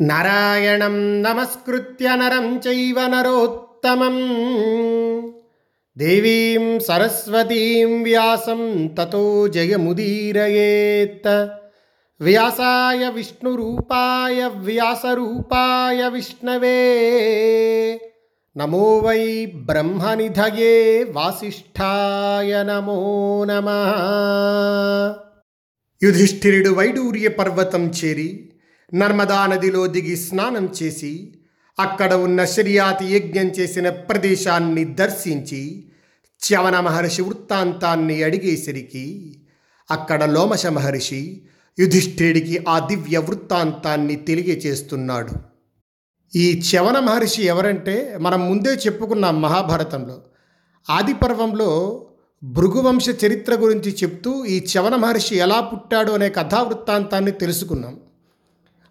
నారాయణం నమస్కృత్య నరం చైవ నరోత్తమం. దేవీం సరస్వతీం వ్యాసం తతో జయముదీరయేత్. వ్యాసాయ విష్ణురూపాయ వ్యాసరూపాయ విష్ణవే. నమో వై బ్రహ్మనిధయే వాసిష్ఠాయ నమో నమ. యుధిష్ఠిరుడు వైడూర్య పర్వతం చేరి నర్మదా నదిలో దిగి స్నానం చేసి అక్కడ ఉన్న శర్యాతి యజ్ఞం చేసిన ప్రదేశాన్ని దర్శించి చ్యవన మహర్షి వృత్తాంతాన్ని అడిగేసరికి అక్కడ లోమశ మహర్షి యుధిష్ఠిరుడికి ఆ దివ్య వృత్తాంతాన్ని తెలియచేస్తున్నాడు. ఈ చ్యవన మహర్షి ఎవరంటే మనం ముందే చెప్పుకున్నాం మహాభారతంలో. ఆదిపర్వంలో భృగువంశ చరిత్ర గురించి చెప్తూ ఈ చవన మహర్షి ఎలా పుట్టాడు అనే కథా వృత్తాంతాన్ని తెలుసుకున్నాం.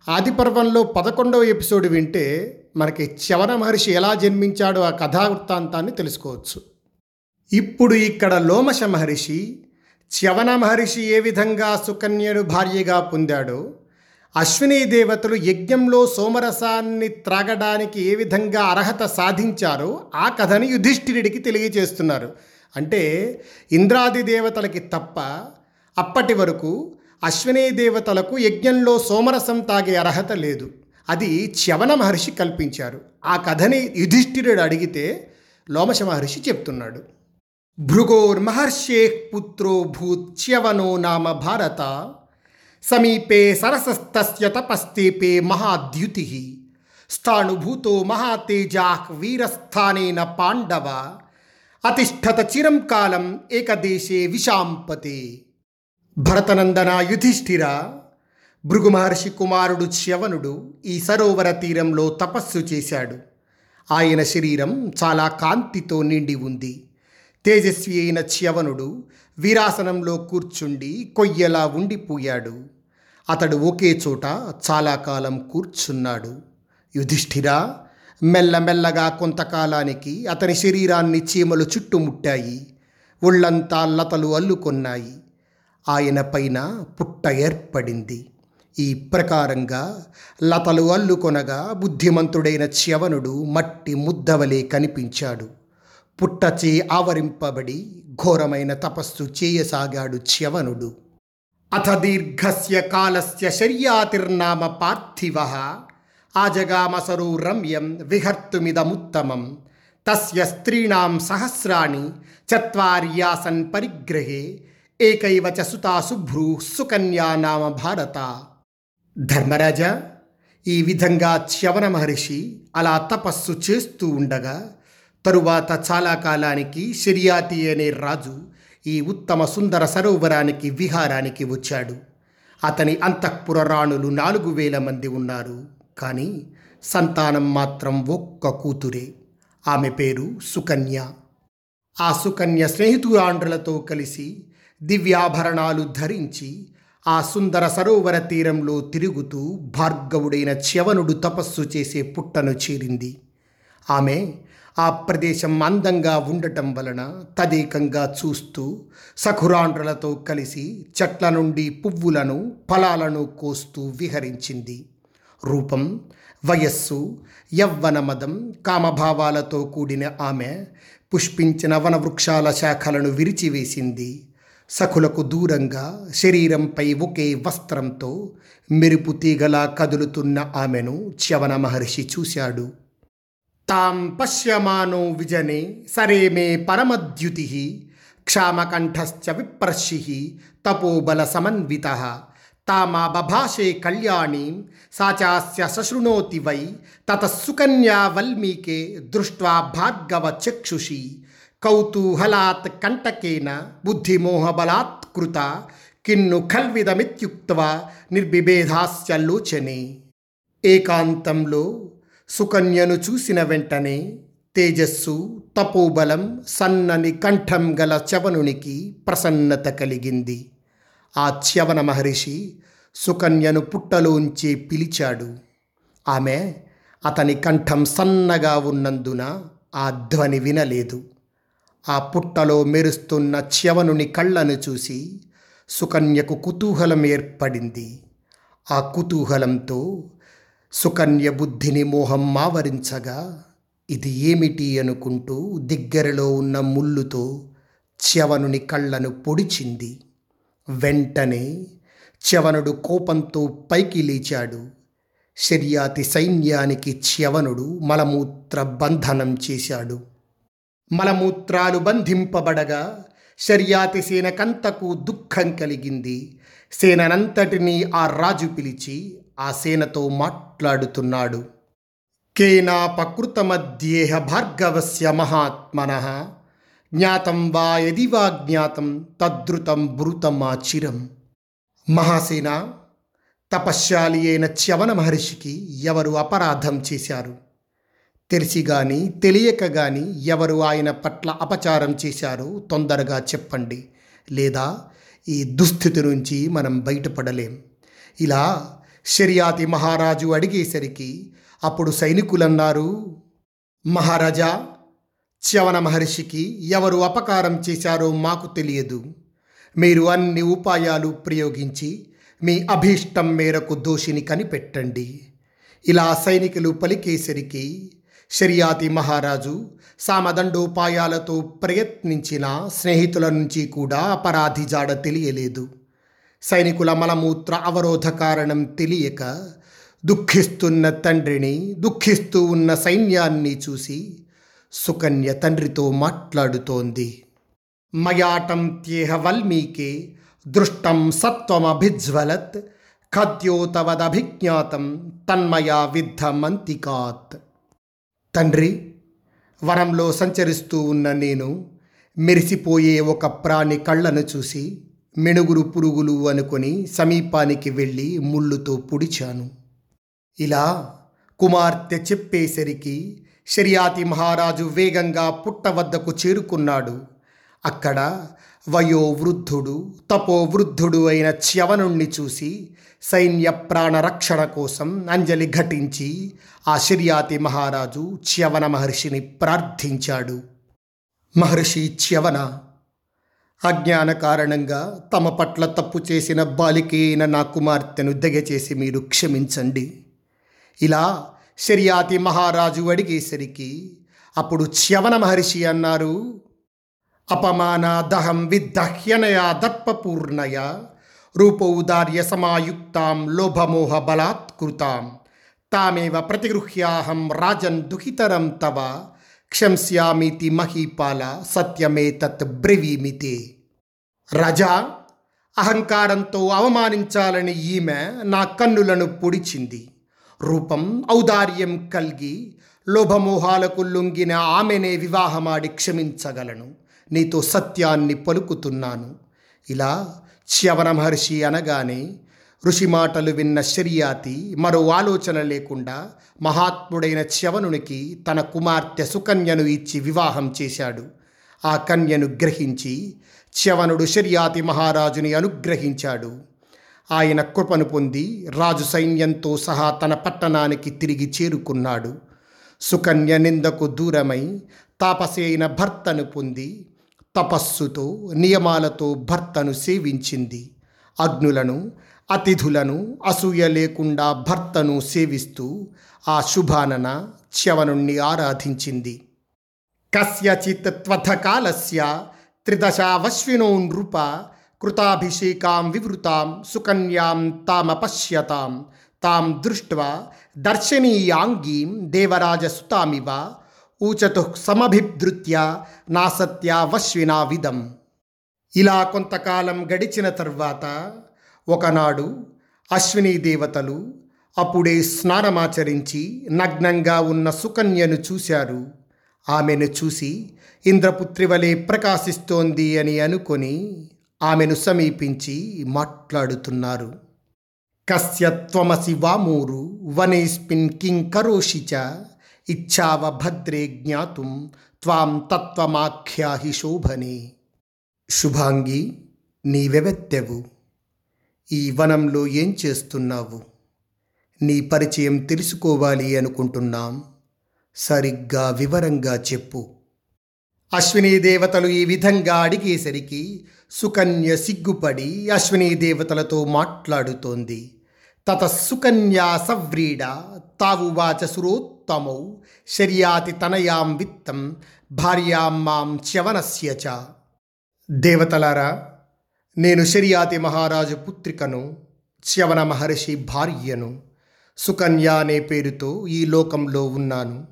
ఆది పర్వంలో పదకొండవ ఎపిసోడ్ వింటే మనకి చవన మహర్షి ఎలా జన్మించాడో ఆ కథా వృత్తాంతాన్ని తెలుసుకోవచ్చు. ఇప్పుడు ఇక్కడ లోమశ మహర్షి చవన మహర్షి ఏ విధంగా సుకన్యను భార్యగా పొందాడో అశ్విని దేవతలు యజ్ఞంలో సోమరసాన్ని త్రాగడానికి ఏ విధంగా అర్హత సాధించారో ఆ కథని యుధిష్ఠిరుడికి తెలియజేస్తున్నారు. అంటే ఇంద్రాది దేవతలకి తప్ప అప్పటి వరకు అశ్విని దేవతలకు యజ్ఞంలో సోమరసం తాగే అర్హత లేదు. అది చ్యవన మహర్షి కల్పించారు. ఆ కథని యుధిష్ఠిరుడు అడిగితే లోమశ మహర్షి చెప్తున్నాడు. భృగోర్మహర్షే పుత్రో భూత్యవనో నామ భారత. సమీపే సరసస్తస్య తపస్తేపే మహాద్యుతి. స్థాణుభూతో మహాతేజాహ్ వీరస్థానేన పాండవ. అతిష్టత చిరం కాలం ఏకదేశే విశాంపతే. భరతనందన యుధిష్ఠిర భృగు మహర్షి కుమారుడు చ్యవనుడు ఈ సరోవర తీరంలో తపస్సు చేశాడు. ఆయన శరీరం చాలా కాంతితో నిండి ఉంది. తేజస్వి అయిన చ్యవనుడు వీరాసనంలో కూర్చుండి కొయ్యలా ఉండిపోయాడు. అతడు ఒకే చోట చాలా కాలం కూర్చున్నాడు. యుధిష్ఠిర మెల్లమెల్లగా కొంతకాలానికి అతని శరీరాన్ని చీమలు చుట్టుముట్టాయి. ఒళ్ళంతా లతలు అల్లుకొన్నాయి. ఆయన పైన పుట్ట ఏర్పడింది. ఈ ప్రకారంగా లతలు అల్లుకొనగా బుద్ధిమంతుడైన చ్యవనుడు మట్టి ముద్దవలే కనిపించాడు. పుట్టచే ఆవరింపబడి ఘోరమైన తపస్సు చేయసాగాడు చ్యవనుడు. అథ దీర్ఘస్య కాలస్య శర్యాతిర్నామ పార్థివ ఆజగామసరు రమ్యం విహర్తుమిదముత్తమం. తస్య స్త్రీణాం సహస్రాణి చత్వార్యాసన్ పరిగ్రహే ఏకైవ చ సుతా శుభ్రు సుకన్యా నామ భారత. ధర్మరాజ ఈ విధంగా చ్యవన మహర్షి అలా తపస్సు చేస్తూ ఉండగా తరువాత చాలా కాలానికి శర్యాతి అనే రాజు ఈ ఉత్తమ సుందర సరోవరానికి విహారానికి వచ్చాడు. అతని అంతఃపుర రాణులు నాలుగు వేల మంది ఉన్నారు కానీ సంతానం మాత్రం ఒక్క కూతురే. ఆమె పేరు సుకన్య. ఆ సుకన్య స్నేహితురాండ్రులతో కలిసి దివ్యాభరణాలు ధరించి ఆ సుందర సరోవర తీరంలో తిరుగుతూ భార్గవుడైన చ్యవనుడు తపస్సు చేసే పుట్టను చేరింది. ఆమె ఆ ప్రదేశం అందంగా ఉండటం వలన తదేకంగా చూస్తూ సఖురాండ్రులతో కలిసి చెట్ల నుండి పువ్వులను ఫలాలను కోస్తూ విహరించింది. రూపం వయస్సు యవ్వనమదం కామభావాలతో కూడిన ఆమె పుష్పించిన వనవృక్షాల శాఖలను విరిచివేసింది. సఖులకు దూరంగా శరీరంపై ఒకే వస్త్రంతో మెరుపు తీగలా కదులుతున్న ఆమెను చ్యవన మహర్షి చూశాడు. తాం పశ్యమానో విజనే సరే మే పరమద్యుతి క్షామకంఠశ్చ విప్రర్షి తపోబల సమన్విత తామా బభాషే కళ్యాణీం సాచాస్య సశృణోతి వై తత సుకన్యా వల్మీకే దృష్ట్వా భార్గవ చక్షుషి కౌతూహలాత్ కంటకేన బుద్ధిమోహబలాత్ కృత కిన్ను ఖల్విదమిత్యుక్త్వా నిర్బిభేదాస్య లోచనే. ఏకాంతంలో సుకన్యను చూసిన వెంటనే తేజస్సు తపోబలం సన్నని కంఠం గల చవనునికి ప్రసన్నత కలిగింది. ఆ చ్యవన మహర్షి సుకన్యను పుట్టలోంచి పిలిచాడు. ఆమె అతని కంఠం సన్నగా ఉన్నందున ఆ ధ్వని వినలేదు. ఆ పుట్టలో మెరుస్తున్న చ్యవనుని కళ్ళను చూసి సుకన్యకు కుతూహలం ఏర్పడింది. ఆ కుతూహలంతో సుకన్య బుద్ధిని మోహం మావరించగా ఇది ఏమిటి అనుకుంటూ దగ్గరలో ఉన్న ముళ్ళుతో చ్యవనుని కళ్ళను పొడిచింది. వెంటనే చ్యవనుడు కోపంతో పైకి లేచాడు. శర్యాతి సైన్యానికి చ్యవనుడు మలమూత్ర బంధనం చేశాడు. మలమూత్రాలు బంధింపబడగా శర్యాతి సేనకంతకు దుఃఖం కలిగింది. సేననంతటినీ ఆ రాజు పిలిచి ఆ సేనతో మాట్లాడుతున్నాడు. కేనాపకృతమధ్యేహ భార్గవస్య మహాత్మన. జ్ఞాతం వా యది వా జ్ఞాతం తద్రుతం బ్రూతమాచిరం మహాసేన తపశ్శాలి అయిన చ్యవన మహర్షికి ఎవరు అపరాధం చేశారు? తెలిసి కానీ తెలియక గాని ఎవరు ఆయన పట్ల అపచారం చేశారో తొందరగా చెప్పండి. లేదా ఈ దుస్థితి నుంచి మనం బయటపడలేం. ఇలా షరియాతి మహారాజు అడిగేసరికి అప్పుడు సైనికులన్నారు మహారాజా చ్యవన మహర్షికి ఎవరు అపకారం చేశారో మాకు తెలియదు. మీరు అన్ని ఉపాయాలు ప్రయోగించి మీ అభీష్టం మేరకు దోషిని కనిపెట్టండి ఇలా సైనికులు పలికేసరికి షరియాతి మహారాజు సామదండోపాయాలతో ప్రయత్నించిన స్నేహితుల నుంచి కూడా అపరాధి జాడ తెలియలేదు. సైనికుల మలమూత్ర అవరోధ కారణం తెలియక దుఃఖిస్తున్న తండ్రిని దుఃఖిస్తూ ఉన్న సైన్యాన్ని చూసి సుకన్య తండ్రితో మాట్లాడుతోంది. మయాటం త్యేహ వల్మీకే దృష్టం సత్వమభిజ్వలత్ ఖద్యోతవదభిజ్ఞాతం తన్మయా విద్ధమంతికాత్ తండ్రి వనంలో సంచరిస్తూ ఉన్న నేను మెరిసిపోయే ఒక ప్రాణి కళ్ళను చూసి మెణుగురు పురుగులు అనుకొని సమీపానికి వెళ్ళి ముళ్ళుతో పొడిచాను. ఇలా కుమార్తె చెప్పేసరికి షరియాతి మహారాజు వేగంగా పుట్ట వద్దకు చేరుకున్నాడు. అక్కడ వయోవృద్ధుడు తపోవృద్ధుడు అయిన చ్యవనుణ్ణి చూసి సైన్య ప్రాణరక్షణ కోసం అంజలి ఘటించి ఆ షిర్యాతి మహారాజు చ్యవన మహర్షిని ప్రార్థించాడు. మహర్షి చ్యవన అజ్ఞాన కారణంగా తమ పట్ల తప్పు చేసిన బాలికైన నా కుమార్తెను దగచేసి మీరు క్షమించండి. ఇలా షరియాతి మహారాజు అడిగేసరికి అప్పుడు చ్యవన మహర్షి అన్నారు అపమానాదహం విద్దహ్యనయా దర్పపూర్ణయ రూపౌదార్య సమాయుక్తాం లోభమోహ బలాత్కృతాం తామేవ ప్రతిగృహ్యాహం రాజన్ దుహితరం తవ క్షంస్యామితి మహీపాల సత్యమేతత్ బ్రవీమితే రజా అహంకారంతో అవమానించాలని ఈమె నా కన్నులను పొడిచింది రూపం ఔదార్యం కలిగి లోభమోహాలకు లొంగిన ఆమెనే వివాహమాడి క్షమించగలను నీతో సత్యాన్ని పలుకుతున్నాను. ఇలా చ్యవన మహర్షి అనగానే ఋషి మాటలు విన్న శర్యాతి మరో ఆలోచన లేకుండా మహాత్ముడైన చ్యవనునికి తన కుమార్తె సుకన్యను ఇచ్చి వివాహం చేశాడు. ఆ కన్యను గ్రహించి చ్యవనుడు శర్యాతి మహారాజుని అనుగ్రహించాడు. ఆయన కృపను పొంది రాజు సైన్యంతో సహా తన పట్టణానికి తిరిగి చేరుకున్నాడు. సుకన్య నిందకు దూరమై తాపసి అయిన భర్తను పొంది తపస్సుతో నియమాలతో భర్తను సేవించింది. అగ్నులను అతిథులను అసూయ లేకుండా భర్తను సేవిస్తూ ఆ శుభానన చ్యవనుణ్ణి ఆరాధించింది. కస్యచిత్ త్వథకాలస్య త్రిదశావశ్వినో నృప కృతాభిషేకాం వివృతాం సుకన్యాం తామపశ్యతాం. తాం దృష్ట్వా దర్శనీయాంగీం దేవరాజసుతామివ ఊచతు సమభిధృత్య నాసత్యావశ్వినా విధం ఇలా కొంతకాలం గడిచిన తర్వాత ఒకనాడు అశ్విని దేవతలు అప్పుడే స్నానమాచరించి నగ్నంగా ఉన్న సుకన్యను చూశారు. ఆమెను చూసి ఇంద్రపుత్రి వలె ప్రకాశిస్తోంది అని అనుకొని ఆమెను సమీపించి మాట్లాడుతున్నారు. కస్య త్వమసి వామూరు వనేస్మిన్ కిం కరోషిచ ఇచ్చావ భద్రే జ్ఞాతుం త్వాం తత్వమాఖ్యాహి శోభనే. శుభాంగి నీవెవెత్తెవు? ఈ వనంలో ఏం చేస్తున్నావు? నీ పరిచయం తెలుసుకోవాలి అనుకుంటున్నాం. సరిగ్గా వివరంగా చెప్పు. అశ్విని దేవతలు ఈ విధంగా అడిగేసరికి సుకన్య సిగ్గుపడి అశ్విని దేవతలతో మాట్లాడుతోంది. తత సుకన్యా సవ్రీడ తావువాచ సురోత్తమౌ శర్యాతి తనయాం విత్తం భార్యాం మాం చ్యవనస్య చ. దేవతలారా నేను శర్యాతి మహారాజు పుత్రికను చ్యవన మహర్షి భార్యను సుకన్య అనే పేరుతో ఈ లోకంలో ఉన్నాను.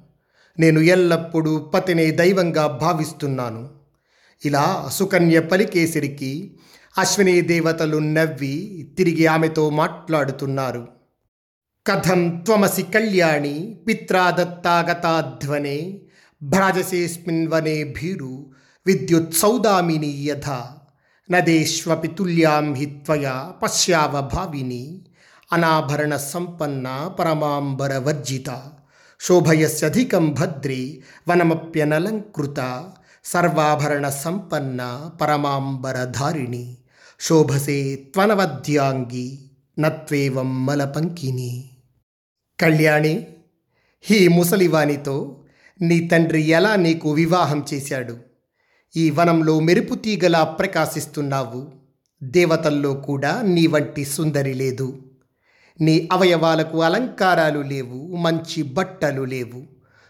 నేను ఎల్లప్పుడూ పతిని దైవంగా భావిస్తున్నాను. ఇలా సుకన్య పలికేసరికి అశ్విని దేవతలు నవ్వి తిరిగి ఆమెతో మాట్లాడుతున్నారు. కథం త్వమసి కళ్యాణి పిత్రాదత్తాగతాధ్వనే భ్రాజసేస్మిన్ వనే భీరు విద్యుత్ సౌదామిని యథా నదేష్వపి తుల్యాం హి త్వయా పశ్యావ అనాభరణ సంపన్న పరమాంబరవర్జిత శోభయస్యధికం భద్రే వనమప్యనలంకృత సర్వాభరణ సంపన్న పరమాంబరధారిణి శోభసే త్వనవద్యాంగి నత్వేవం మలపంకిని. కళ్యాణి ఈ ముసలివానితో నీ తండ్రి ఎలా నీకు వివాహం చేశాడు? ఈ వనంలో మెరుపు తీగలా ప్రకాశిస్తున్నావు. దేవతల్లో కూడా నీ వంటి సుందరి లేదు. నీ అవయవాలకు అలంకారాలు లేవు మంచి బట్టలు లేవు.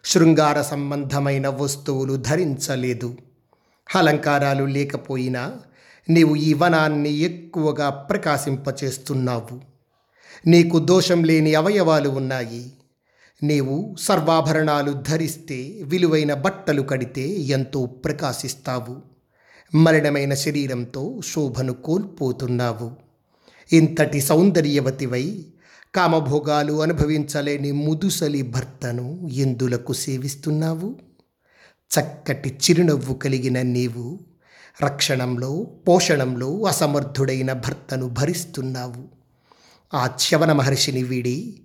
శృంగార సంబంధమైన వస్తువులు ధరించలేదు. అలంకారాలు లేకపోయినా నీవు ఈ వనాన్ని ఎక్కువగా ప్రకాశింపచేస్తున్నావు. నీకు దోషం లేని అవయవాలు ఉన్నాయి. నీవు సర్వాభరణాలు ధరిస్తే విలువైన బట్టలు కడితే ఎంతో ప్రకాశిస్తావు. మలినమైన శరీరంతో శోభను కోల్పోతున్నావు. ఇంతటి సౌందర్యవతివై కామభోగాలు అనుభవించలేని ముదుసలి భర్తను ఎందులకు సేవిస్తున్నావు? చక్కటి చిరునవ్వు కలిగిన నీవు రక్షణంలో పోషణంలో అసమర్థుడైన భర్తను భరిస్తున్నావు. ఆ చ్యవన మహర్షిని వీడి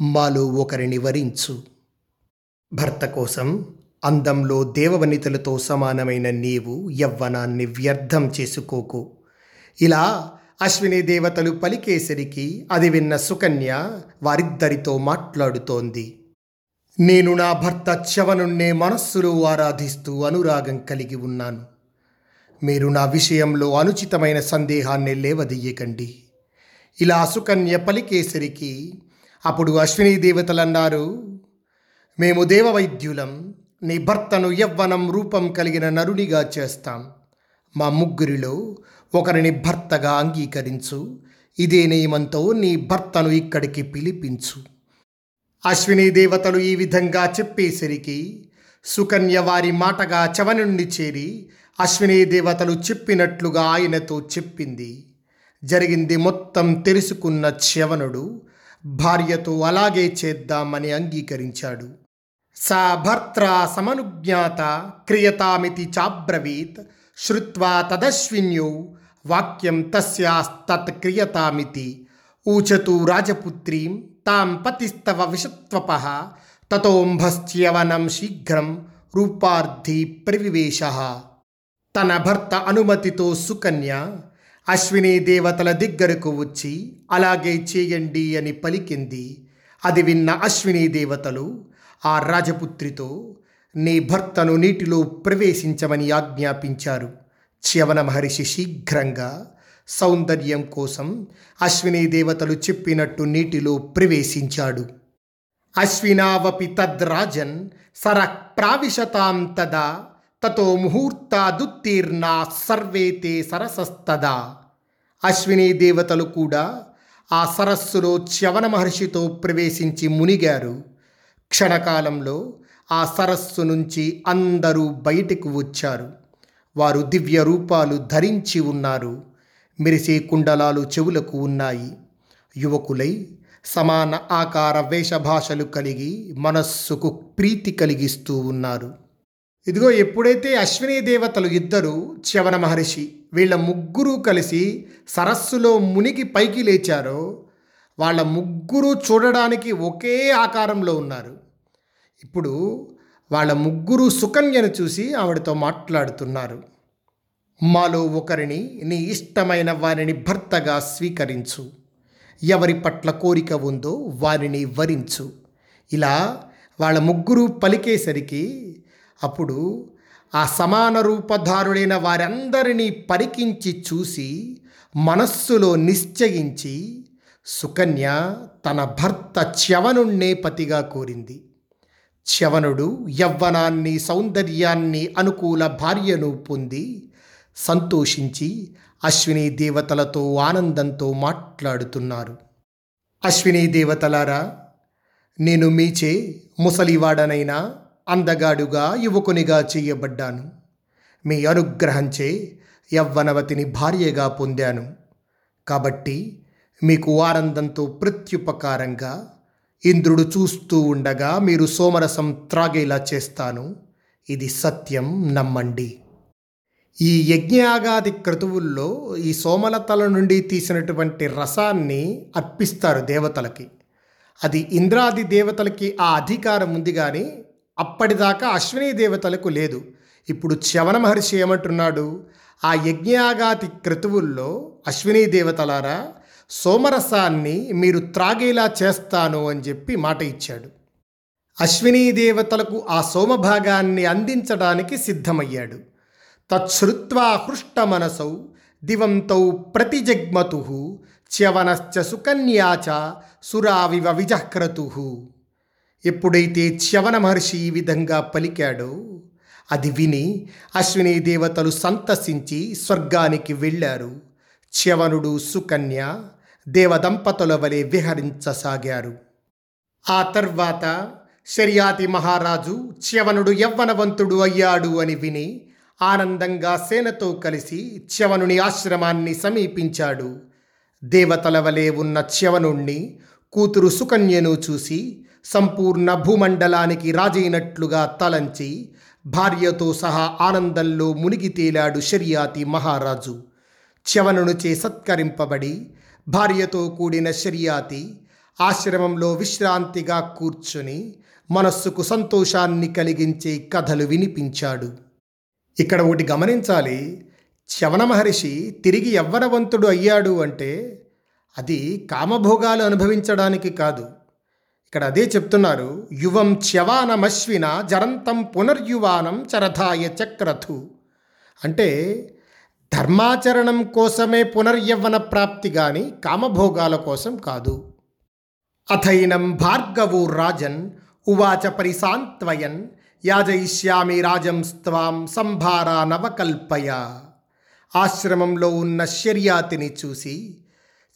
మాలో ఒకరిని వరించు. భర్త కోసం అందంలో దేవవనితలతో సమానమైన నీవు యవ్వనాన్ని వ్యర్థం చేసుకోకు. ఇలా అశ్విని దేవతలు పలికేసరికి అది విన్న సుకన్య వారిద్దరితో మాట్లాడుతోంది. నేను నా భర్త చవనుణ్ణే మనస్సులో ఆరాధిస్తూ అనురాగం కలిగి ఉన్నాను. మీరు నా విషయంలో అనుచితమైన సందేహాన్ని లేవదీయకండి. ఇలా సుకన్య పలికేసరికి అప్పుడు అశ్విని దేవతలన్నారు మేము దేవవైద్యులం నీ భర్తను యవ్వనం రూపం కలిగిన నరునిగా చేస్తాం. మా ముగ్గురిలో ఒకరిని భర్తగా అంగీకరించు ఇదే నియమంతో నీ భర్తను ఇక్కడికి పిలిపించు. అశ్విని దేవతలు ఈ విధంగా చెప్పేసరికి సుకన్య వారి మాటగా చవనుణ్ణి చేరి అశ్విని దేవతలు చెప్పినట్లుగా ఆయనతో చెప్పింది. జరిగింది మొత్తం తెలుసుకున్న చ్యవనుడు భార్యతో అలాగే చేద్దామని అంగీకరించాడు. సా భర్త్రా సమనుజ్ఞాత క్రియతామితి చాబ్రవీత్ శ్రుత్వా తదశ్విన్యౌ వాక్యం తస్యాస్తత్ క్రియతామితి ఊచతు రాజపుత్రీం తాం పతిస్తవ విషత్వప తతోంభశ్చ్యవనం శీఘ్రం రూపార్థి ప్రవివేశ. తన భర్త అనుమతితో సుకన్య అశ్విని దేవతల దగ్గరకు వచ్చి అలాగే చేయండి అని పలికింది. అది విన్న అశ్విని దేవతలు ఆ రాజపుత్రితో నీ భర్తను నీటిలో ప్రవేశించమని ఆజ్ఞాపించారు. చ్యవన మహర్షి శీఘ్రంగా సౌందర్యం కోసం అశ్విని దేవతలు చెప్పినట్టు నీటిలో ప్రవేశించాడు. అశ్వినావపి తద్రాజన్ సర ప్రావిశతాం తదా తతో ముహూర్తాదుత్తీర్ణ సర్వేతే సరసస్తదా. అశ్విని దేవతలు కూడా ఆ సరస్సులో చ్యవన మహర్షితో ప్రవేశించి మునిగారు. క్షణకాలంలో ఆ సరస్సు నుంచి అందరూ బయటకు వచ్చారు. వారు దివ్య రూపాలు ధరించి ఉన్నారు. మెరిసే కుండలాలు చెవులకు ఉన్నాయి. యువకులై సమాన ఆకార వేషభాషలు కలిగి మనస్సుకు ప్రీతి కలిగిస్తూ ఉన్నారు. ఇదిగో ఎప్పుడైతే అశ్విని దేవతలు ఇద్దరు చ్యవన మహర్షి వీళ్ళ ముగ్గురు కలిసి సరస్సులో మునిగి పైకి లేచారో వాళ్ళ ముగ్గురు చూడడానికి ఒకే ఆకారంలో ఉన్నారు. ఇప్పుడు వాళ్ళ ముగ్గురు సుకన్యను చూసి ఆవిడతో మాట్లాడుతున్నారు. మాలో ఒకరిని నీ ఇష్టమైన వారిని భర్తగా స్వీకరించు. ఎవరి పట్ల కోరిక ఉందో వారిని వరించు. ఇలా వాళ్ళ ముగ్గురు పలికేసరికి అప్పుడు ఆ సమాన రూపధారుడైన వారందరినీ పరికించి చూసి మనస్సులో నిశ్చయించి సుకన్య తన భర్త చ్యవనుణ్ణే పతిగా కోరింది. చ్యవనుడు యవ్వనాన్ని సౌందర్యాన్ని అనుకూల భార్యను పొంది సంతోషించి అశ్విని దేవతలతో ఆనందంతో మాట్లాడుతున్నారు. అశ్విని దేవతలారా నేను మీచే ముసలివాడనైనా అందగాడుగా యువకునిగా చేయబడ్డాను. మీ అనుగ్రహంచే యవ్వనవతిని భార్యగా పొందాను. కాబట్టి మీకు ఆనందంతో ప్రత్యుపకారంగా ఇంద్రుడు చూస్తూ ఉండగా మీరు సోమరసం త్రాగేలా చేస్తాను. ఇది సత్యం నమ్మండి. ఈ యజ్ఞయాగాది క్రతువుల్లో ఈ సోమలతల నుండి తీసినటువంటి రసాన్ని అర్పిస్తారు దేవతలకి. అది ఇంద్రాది దేవతలకి ఆ అధికారం ఉంది కానీ అప్పటిదాకా అశ్విని దేవతలకు లేదు. ఇప్పుడు చవన మహర్షి ఏమంటున్నాడు? ఆ యజ్ఞాగాతి క్రతువుల్లో అశ్విని దేవతలారా సోమరసాన్ని మీరు త్రాగేలా చేస్తాను అని చెప్పి మాట ఇచ్చాడు. అశ్వినీ దేవతలకు ఆ సోమభాగాన్ని అందించడానికి సిద్ధమయ్యాడు. తచ్ఛ్రుత్వా హృష్టమనసౌ దివంతౌ ప్రతిజగ్మతు చ్యవనశ్చ సుకన్యాచ సురావివ విజహ్క్రతు ఎప్పుడైతే చ్యవన మహర్షి ఈ విధంగా పలికాడో అది విని అశ్విని దేవతలు సంతసించి స్వర్గానికి వెళ్ళారు. చ్యవనుడు సుకన్య దేవదంపతుల వలె విహరించసాగారు. ఆ తర్వాత శర్యాతి మహారాజు చ్యవనుడు యవ్వనవంతుడు అయ్యాడు అని విని ఆనందంగా సేనతో కలిసి చ్యవనుని ఆశ్రమాన్ని సమీపించాడు. దేవతల వలె ఉన్న చ్యవనుణ్ణి కూతురు సుకన్యను చూసి సంపూర్ణ భూమండలానికి రాజైనట్లుగా తలంచి భార్యతో సహా ఆనందంలో మునిగి తేలాడు షరియాతి మహారాజు. చ్యవనునిచే సత్కరింపబడి భార్యతో కూడిన షరియాతి ఆశ్రమంలో విశ్రాంతిగా కూర్చుని మనస్సుకు సంతోషాన్ని కలిగించే కథలు వినిపించాడు. ఇక్కడ ఒకటి గమనించాలి. చవన మహర్షి తిరిగి యవ్వనవంతుడు అయ్యాడు అంటే అది కామభోగాలు అనుభవించడానికి కాదు. ఇక్కడ అదే చెప్తున్నారు. యువం చ్యవానమశ్విన జరంతం పునర్యువానం చరథాయ చక్రథు. అంటే ధర్మాచరణం కోసమే పునర్యవ్వన ప్రాప్తి గాని కామభోగాల కోసం కాదు. అథైనం భార్గవు రాజన్ ఉవాచ పరిసాంత్వయన్ యాజయిష్యామి రాజం స్త్వాం సంభారా నవకల్పయ. ఆశ్రమంలో ఉన్న శర్యాతిని చూసి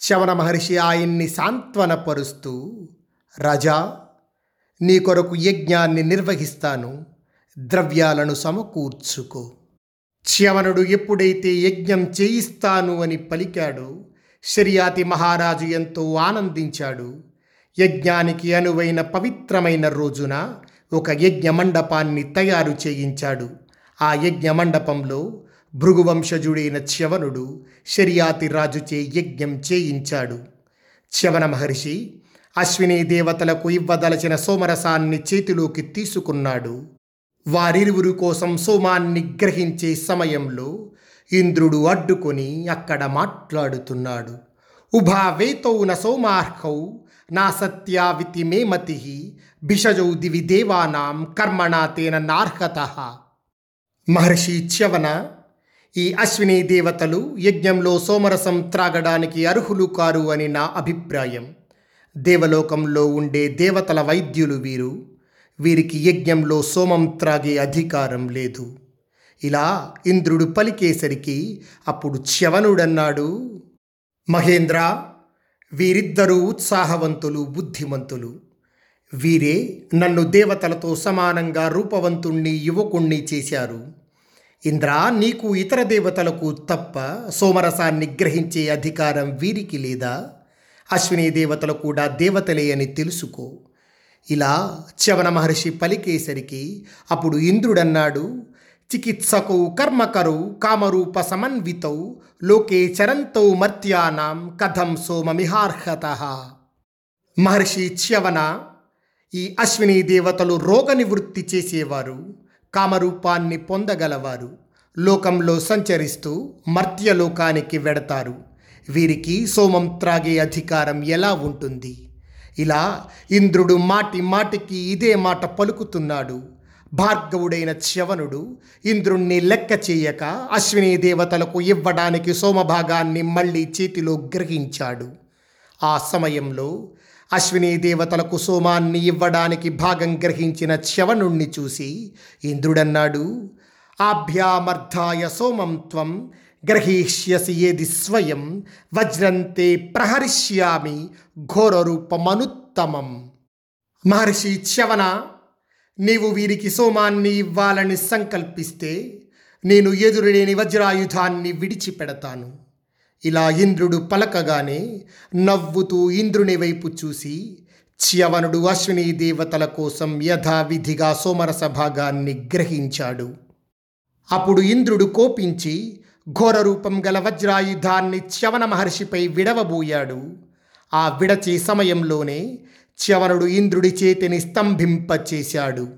శవన మహర్షి ఆయన్ని సాంత్వనపరుస్తూ రాజా నీ కొరకు యజ్ఞాన్ని నిర్వహిస్తాను. ద్రవ్యాలను సమకూర్చుకో. చ్యవనుడు ఎప్పుడైతే యజ్ఞం చేయిస్తాను అని పలికాడో శర్యాతి మహారాజు ఎంతో ఆనందించాడు. యజ్ఞానికి అనువైన పవిత్రమైన రోజున ఒక యజ్ఞ మండపాన్ని తయారు చేయించాడు. ఆ యజ్ఞ మండపంలో భృగువంశజుడైన చ్యవనుడు శర్యాతి రాజుచే యజ్ఞం చేయించాడు. చ్యవన మహర్షి అశ్విని దేవతలకు ఇవ్వదలచిన సోమరసాన్ని చేతిలోకి తీసుకున్నాడు. వారిరువురు కోసం సోమాన్ని గ్రహించే సమయంలో ఇంద్రుడు అడ్డుకొని అక్కడ మాట్లాడుతున్నాడు. ఉభావేతౌ న సోమార్హౌ నా సత్యావితి మే మతి భిషజౌ దివి దేవానాం కర్మణా తేన నార్హత. మహర్షి చ్యవన ఈ అశ్విని దేవతలు యజ్ఞంలో సోమరసం త్రాగడానికి అర్హులు కారు అని నా అభిప్రాయం. దేవలోకంలో ఉండే దేవతల వైద్యులు వీరు. వీరికి యజ్ఞంలో సోమం త్రాగే అధికారం లేదు. ఇలా ఇంద్రుడు పలికేసరికి అప్పుడు చ్యవనుడన్నాడు. మహేంద్ర వీరిద్దరూ ఉత్సాహవంతులు బుద్ధిమంతులు. వీరే నన్ను దేవతలతో సమానంగా రూపవంతుణ్ణి యువకుణ్ణి చేశారు. ఇంద్ర నీకు ఇతర దేవతలకు తప్ప సోమరసాన్ని గ్రహించే అధికారం వీరికి లేదా? అశ్విని దేవతలు కూడా దేవతలే అని తెలుసుకో. ఇలా చవన మహర్షి పలికేసరికి అప్పుడు ఇంద్రుడన్నాడు చికిత్సకౌ కర్మకరౌ కామరూప సమన్వితౌ లోకే చరంతౌ మర్త్యానాం కథం సోమమిహార్హత. మహర్షి చ్యవన ఈ అశ్విని దేవతలు రోగ నివృత్తి చేసేవారు కామరూపాన్ని పొందగలవారు లోకంలో సంచరిస్తూ మర్త్యలోకానికి వెడతారు. వీరికి సోమం త్రాగే అధికారం ఎలా ఉంటుంది? ఇలా ఇంద్రుడు మాటి మాటికి ఇదే మాట పలుకుతున్నాడు. భార్గవుడైన చ్యవనుడు ఇంద్రుణ్ణి లెక్క చేయక అశ్విని దేవతలకు ఇవ్వడానికి సోమభాగాన్ని మళ్ళీ చేతిలో గ్రహించాడు. ఆ సమయంలో అశ్విని దేవతలకు సోమాన్ని ఇవ్వడానికి భాగం గ్రహించిన చ్యవనుణ్ణి చూసి ఇంద్రుడన్నాడు ఆభ్యామర్థాయ సోమం త్వం గ్రహీష్యసి ఏది స్వయం? వజ్రంతే ప్రహరిష్యామి ఘోరరూపమనుత్తమం. మహర్షి చ్యవన నీవు వీరికి సోమాన్ని ఇవ్వాలని సంకల్పిస్తే నేను ఎదురులేని వజ్రాయుధాన్ని విడిచిపెడతాను. ఇలా ఇంద్రుడు పలకగానే నవ్వుతూ ఇంద్రుని వైపు చూసి చ్యవనుడు అశ్విని దేవతల కోసం యథావిధిగా సోమరస భాగాన్ని గ్రహించాడు. అప్పుడు ఇంద్రుడు కోపించి ఘోర రూపం గల వజ్రాయుధాన్ని చ్యవన మహర్షిపై విడవబోయాడు. ఆ విడచే సమయంలోనే చ్యవనుడు ఇంద్రుడి చేతిని స్తంభింపచేశాడు.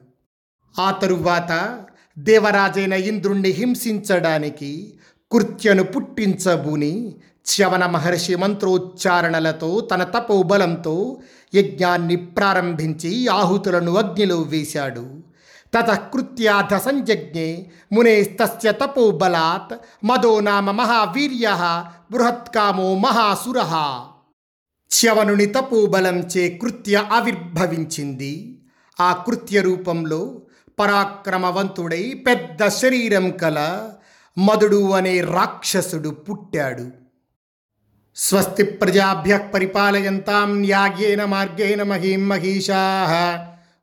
ఆ తరువాత దేవరాజైన ఇంద్రుణ్ణి హింసించడానికి కృత్యను పుట్టించబూని చ్యవన మహర్షి మంత్రోచ్చారణలతో తన తపోబలంతో యజ్ఞాన్ని ప్రారంభించి ఆహుతులను అగ్నిలో వేశాడు. తతకృత్యాధ సంజజ్ఞే మునేస్తస్య తపోబలాత్ మదో నామ మహావీర్య బృహత్కామో మహాసుర చ్యవనుని తపోబలంచే కృత్య ఆవిర్భవించింది ఆ కృత్య రూపంలో పరాక్రమవంతుడై పెద్ద శరీరం కల మదుడు అనే రాక్షసుడు పుట్టాడు స్వస్తి ప్రజాభ్య పరిపాలయంతాం న్యాయేన మార్గేణ మహీం మహిషా